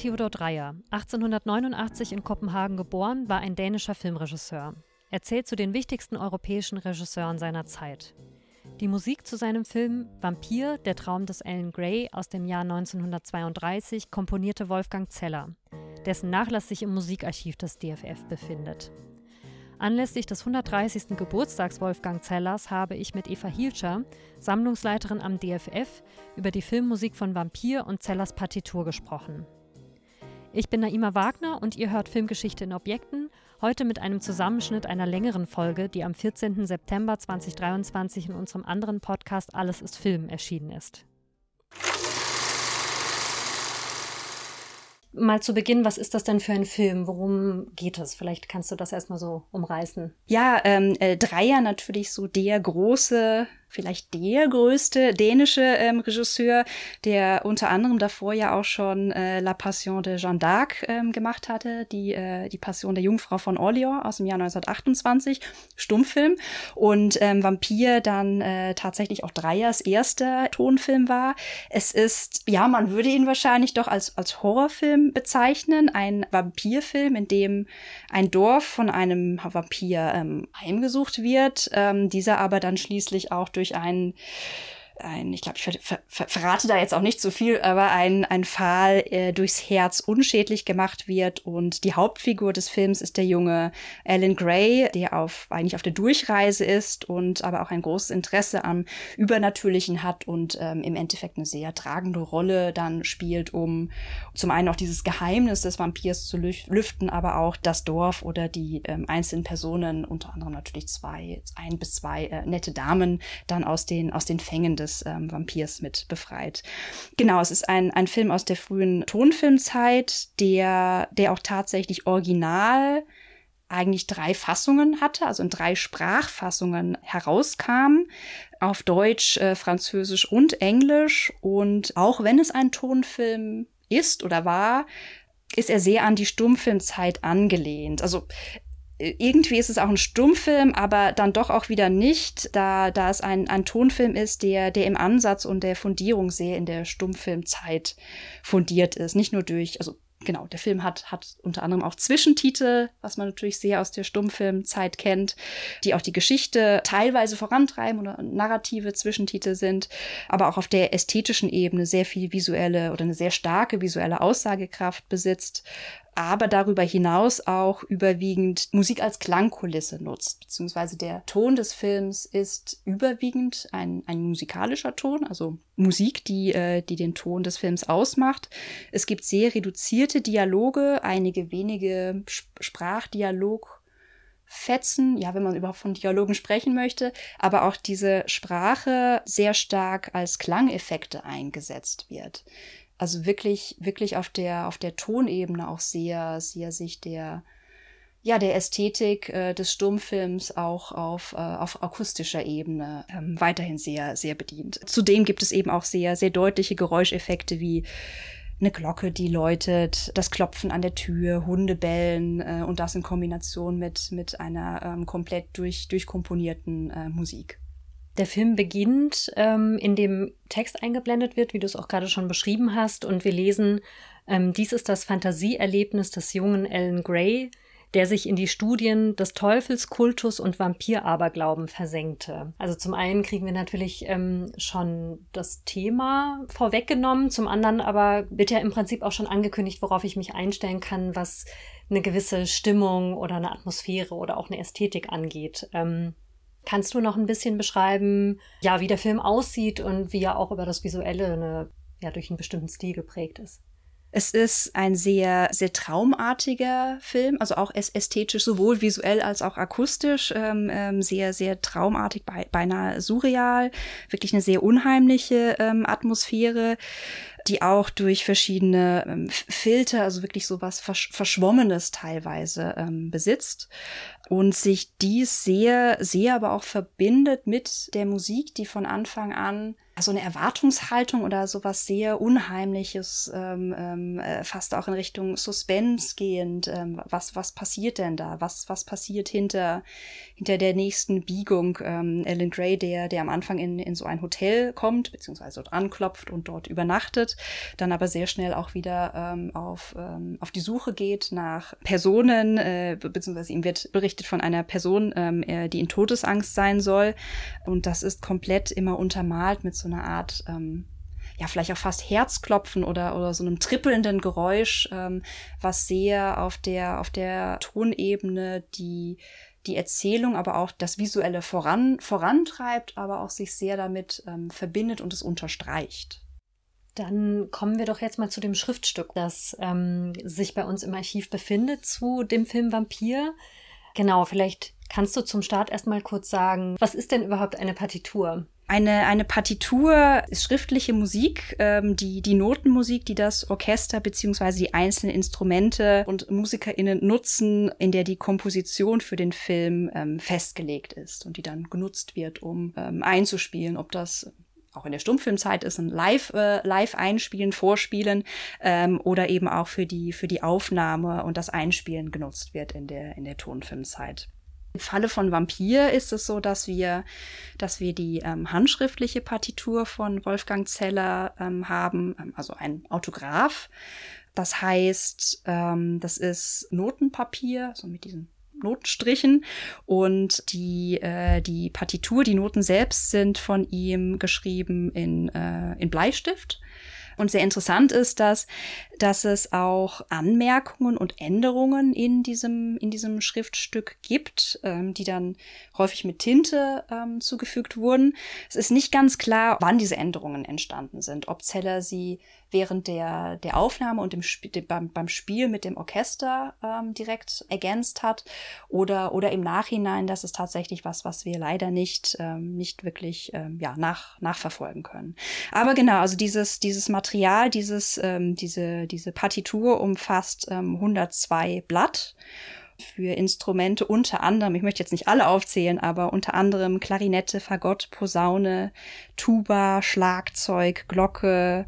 Theodor Dreyer, 1889 in Kopenhagen geboren, war ein dänischer Filmregisseur. Er zählt zu den wichtigsten europäischen Regisseuren seiner Zeit. Die Musik zu seinem Film Vampir, der Traum des Ellen Gray aus dem Jahr 1932 komponierte Wolfgang Zeller, dessen Nachlass sich im Musikarchiv des DFF befindet. Anlässlich des 130. Geburtstags Wolfgang Zellers habe ich mit Eva Hielscher, Sammlungsleiterin am DFF, über die Filmmusik von Vampir und Zellers Partitur gesprochen. Ich bin Naima Wagner und ihr hört Filmgeschichte in Objekten, heute mit einem Zusammenschnitt einer längeren Folge, die am 14. September 2023 in unserem anderen Podcast Alles ist Film erschienen ist. mal zu Beginn, was ist das denn für ein Film? Worum geht es? Vielleicht kannst du das erstmal so umreißen. Ja, ähm, äh, Dreier natürlich so der große vielleicht der größte dänische ähm, Regisseur, der unter anderem davor ja auch schon äh, La Passion de Jeanne d'Arc ähm, gemacht hatte, die, äh, die Passion der Jungfrau von Orleans aus dem Jahr 1928, Stummfilm. Und ähm, Vampir dann äh, tatsächlich auch Dreyers erster Tonfilm war. Es ist, ja, man würde ihn wahrscheinlich doch als, als Horrorfilm bezeichnen, ein Vampirfilm, in dem ein Dorf von einem Vampir ähm, heimgesucht wird, ähm, dieser aber dann schließlich auch durch durch einen ein, ich glaube, ich ver ver verrate da jetzt auch nicht so viel, aber ein, ein Pfahl äh, durchs Herz unschädlich gemacht wird. Und die Hauptfigur des Films ist der junge Alan Gray, der auf, eigentlich auf der Durchreise ist und aber auch ein großes Interesse am Übernatürlichen hat und ähm, im Endeffekt eine sehr tragende Rolle dann spielt, um zum einen auch dieses Geheimnis des Vampirs zu lüften, aber auch das Dorf oder die ähm, einzelnen Personen, unter anderem natürlich zwei, ein bis zwei äh, nette Damen, dann aus den, aus den Fängen des des ähm, Vampirs mit befreit. Genau, es ist ein, ein Film aus der frühen Tonfilmzeit, der, der auch tatsächlich original eigentlich drei Fassungen hatte, also in drei Sprachfassungen herauskam, auf Deutsch, äh, Französisch und Englisch. Und auch wenn es ein Tonfilm ist oder war, ist er sehr an die Stummfilmzeit angelehnt. Also irgendwie ist es auch ein Stummfilm, aber dann doch auch wieder nicht, da, da es ein, ein Tonfilm ist, der, der im Ansatz und der Fundierung sehr in der Stummfilmzeit fundiert ist. Nicht nur durch, also genau, der Film hat, hat unter anderem auch Zwischentitel, was man natürlich sehr aus der Stummfilmzeit kennt, die auch die Geschichte teilweise vorantreiben oder narrative Zwischentitel sind, aber auch auf der ästhetischen Ebene sehr viel visuelle oder eine sehr starke visuelle Aussagekraft besitzt aber darüber hinaus auch überwiegend Musik als Klangkulisse nutzt, beziehungsweise der Ton des Films ist überwiegend ein, ein musikalischer Ton, also Musik, die, äh, die den Ton des Films ausmacht. Es gibt sehr reduzierte Dialoge, einige wenige Sprachdialog Fetzen, ja, wenn man überhaupt von Dialogen sprechen möchte, aber auch diese Sprache sehr stark als Klangeffekte eingesetzt wird also wirklich, wirklich auf der, auf der Tonebene auch sehr, sehr sich der, ja, der Ästhetik äh, des Stummfilms auch auf, äh, auf akustischer Ebene ähm, weiterhin sehr, sehr bedient. Zudem gibt es eben auch sehr, sehr deutliche Geräuscheffekte wie eine Glocke, die läutet, das Klopfen an der Tür, Hunde bellen äh, und das in Kombination mit, mit einer ähm, komplett durch, durchkomponierten äh, Musik. Der Film beginnt, ähm, in dem Text eingeblendet wird, wie du es auch gerade schon beschrieben hast, und wir lesen, ähm, dies ist das Fantasieerlebnis des jungen Alan Gray, der sich in die Studien des Teufelskultus und Vampiraberglauben versenkte. Also zum einen kriegen wir natürlich ähm, schon das Thema vorweggenommen, zum anderen aber wird ja im Prinzip auch schon angekündigt, worauf ich mich einstellen kann, was eine gewisse Stimmung oder eine Atmosphäre oder auch eine Ästhetik angeht. Ähm, Kannst du noch ein bisschen beschreiben, ja, wie der Film aussieht und wie er auch über das Visuelle eine, ja, durch einen bestimmten Stil geprägt ist? Es ist ein sehr, sehr traumartiger Film, also auch ästhetisch, sowohl visuell als auch akustisch, ähm, ähm, sehr, sehr traumartig, beinahe surreal, wirklich eine sehr unheimliche ähm, Atmosphäre die auch durch verschiedene ähm, Filter, also wirklich so was Versch Verschwommenes teilweise ähm, besitzt und sich dies sehr, sehr aber auch verbindet mit der Musik, die von Anfang an so eine Erwartungshaltung oder sowas sehr Unheimliches, ähm, ähm, äh, fast auch in Richtung Suspense gehend. Ähm, was, was passiert denn da? Was, was passiert hinter, hinter der nächsten Biegung? Ähm, Alan Gray, der, der am Anfang in, in so ein Hotel kommt, beziehungsweise dort anklopft und dort übernachtet beobachtet, dann aber sehr schnell auch wieder ähm, auf, ähm, auf die Suche geht nach Personen, äh, beziehungsweise ihm wird berichtet von einer Person, ähm, die in Todesangst sein soll. Und das ist komplett immer untermalt mit so einer Art ähm, ja, vielleicht auch fast Herzklopfen oder, oder so einem trippelnden Geräusch, ähm, was sehr auf der, auf der Tonebene die, die Erzählung, aber auch das Visuelle voran, vorantreibt, aber auch sich sehr damit ähm, verbindet und es unterstreicht. Dann kommen wir doch jetzt mal zu dem Schriftstück, das ähm, sich bei uns im Archiv befindet zu dem Film Vampir. Genau, vielleicht kannst du zum Start erstmal kurz sagen, was ist denn überhaupt eine Partitur? Eine, eine Partitur ist schriftliche Musik, ähm, die, die Notenmusik, die das Orchester beziehungsweise die einzelnen Instrumente und MusikerInnen nutzen, in der die Komposition für den Film ähm, festgelegt ist und die dann genutzt wird, um ähm, einzuspielen, ob das auch in der Stummfilmzeit ist ein Live, äh, Live einspielen, Vorspielen ähm, oder eben auch für die für die Aufnahme und das Einspielen genutzt wird in der in der Tonfilmzeit. Im Falle von Vampir ist es so, dass wir, dass wir die ähm, handschriftliche Partitur von Wolfgang Zeller ähm, haben, ähm, also ein Autograph. Das heißt, ähm, das ist Notenpapier, so mit diesen Notenstrichen und die, äh, die Partitur, die Noten selbst sind von ihm geschrieben in, äh, in Bleistift. Und sehr interessant ist, dass, dass es auch Anmerkungen und Änderungen in diesem, in diesem Schriftstück gibt, ähm, die dann häufig mit Tinte ähm, zugefügt wurden. Es ist nicht ganz klar, wann diese Änderungen entstanden sind, ob Zeller sie während der, der Aufnahme und dem Sp beim, beim Spiel mit dem Orchester ähm, direkt ergänzt hat oder, oder im Nachhinein, das ist tatsächlich was, was wir leider nicht, ähm, nicht wirklich ähm, ja, nach, nachverfolgen können. Aber genau, also dieses, dieses Material, dieses, ähm, diese, diese Partitur umfasst ähm, 102 Blatt für Instrumente unter anderem, ich möchte jetzt nicht alle aufzählen, aber unter anderem Klarinette, Fagott, Posaune, Tuba, Schlagzeug, Glocke,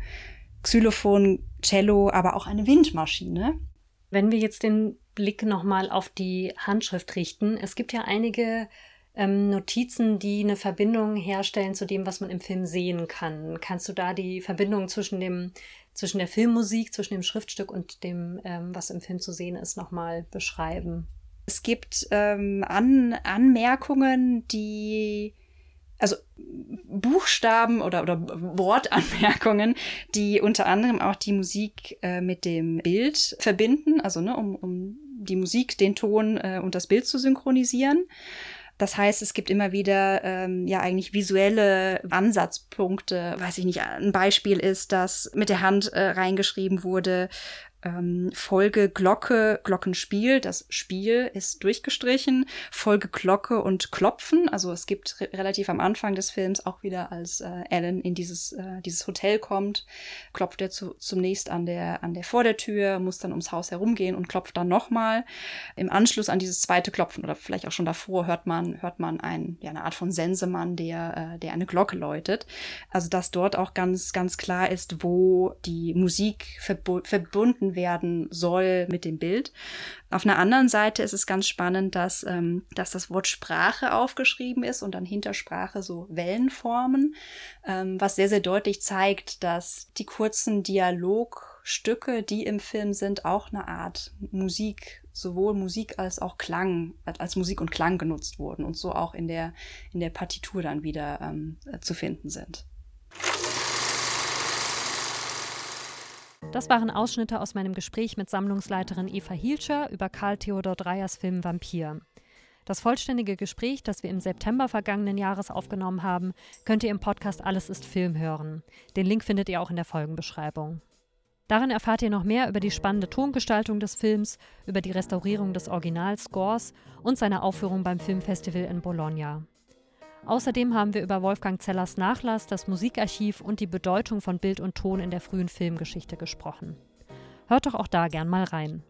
Xylophon, Cello, aber auch eine Windmaschine. Wenn wir jetzt den Blick nochmal auf die Handschrift richten, es gibt ja einige ähm, Notizen, die eine Verbindung herstellen zu dem, was man im Film sehen kann. Kannst du da die Verbindung zwischen dem zwischen der Filmmusik, zwischen dem Schriftstück und dem, ähm, was im Film zu sehen ist, nochmal beschreiben? Es gibt ähm, An Anmerkungen, die also Buchstaben oder, oder Wortanmerkungen, die unter anderem auch die Musik äh, mit dem Bild verbinden, also ne, um, um die Musik, den Ton äh, und das Bild zu synchronisieren. Das heißt, es gibt immer wieder ähm, ja eigentlich visuelle Ansatzpunkte. Weiß ich nicht, ein Beispiel ist, dass mit der Hand äh, reingeschrieben wurde, Folge Glocke, Glockenspiel. Das Spiel ist durchgestrichen. Folge Glocke und Klopfen. Also es gibt re relativ am Anfang des Films auch wieder, als äh, Alan in dieses, äh, dieses Hotel kommt, klopft er zu, zunächst an der, an der Vordertür, muss dann ums Haus herumgehen und klopft dann nochmal. Im Anschluss an dieses zweite Klopfen oder vielleicht auch schon davor hört man, hört man ein, ja, eine Art von Sensemann, der, äh, der eine Glocke läutet. Also dass dort auch ganz, ganz klar ist, wo die Musik verbu verbunden werden soll mit dem Bild. Auf einer anderen Seite ist es ganz spannend, dass, ähm, dass das Wort Sprache aufgeschrieben ist und dann hinter Sprache so Wellenformen, ähm, was sehr, sehr deutlich zeigt, dass die kurzen Dialogstücke, die im Film sind, auch eine Art Musik, sowohl Musik als auch Klang, als Musik und Klang genutzt wurden und so auch in der, in der Partitur dann wieder ähm, zu finden sind. Das waren Ausschnitte aus meinem Gespräch mit Sammlungsleiterin Eva Hielscher über Karl Theodor Dreyers Film Vampir. Das vollständige Gespräch, das wir im September vergangenen Jahres aufgenommen haben, könnt ihr im Podcast Alles ist Film hören. Den Link findet ihr auch in der Folgenbeschreibung. Darin erfahrt ihr noch mehr über die spannende Tongestaltung des Films, über die Restaurierung des Originalscores und seine Aufführung beim Filmfestival in Bologna. Außerdem haben wir über Wolfgang Zellers Nachlass, das Musikarchiv und die Bedeutung von Bild und Ton in der frühen Filmgeschichte gesprochen. Hört doch auch da gern mal rein.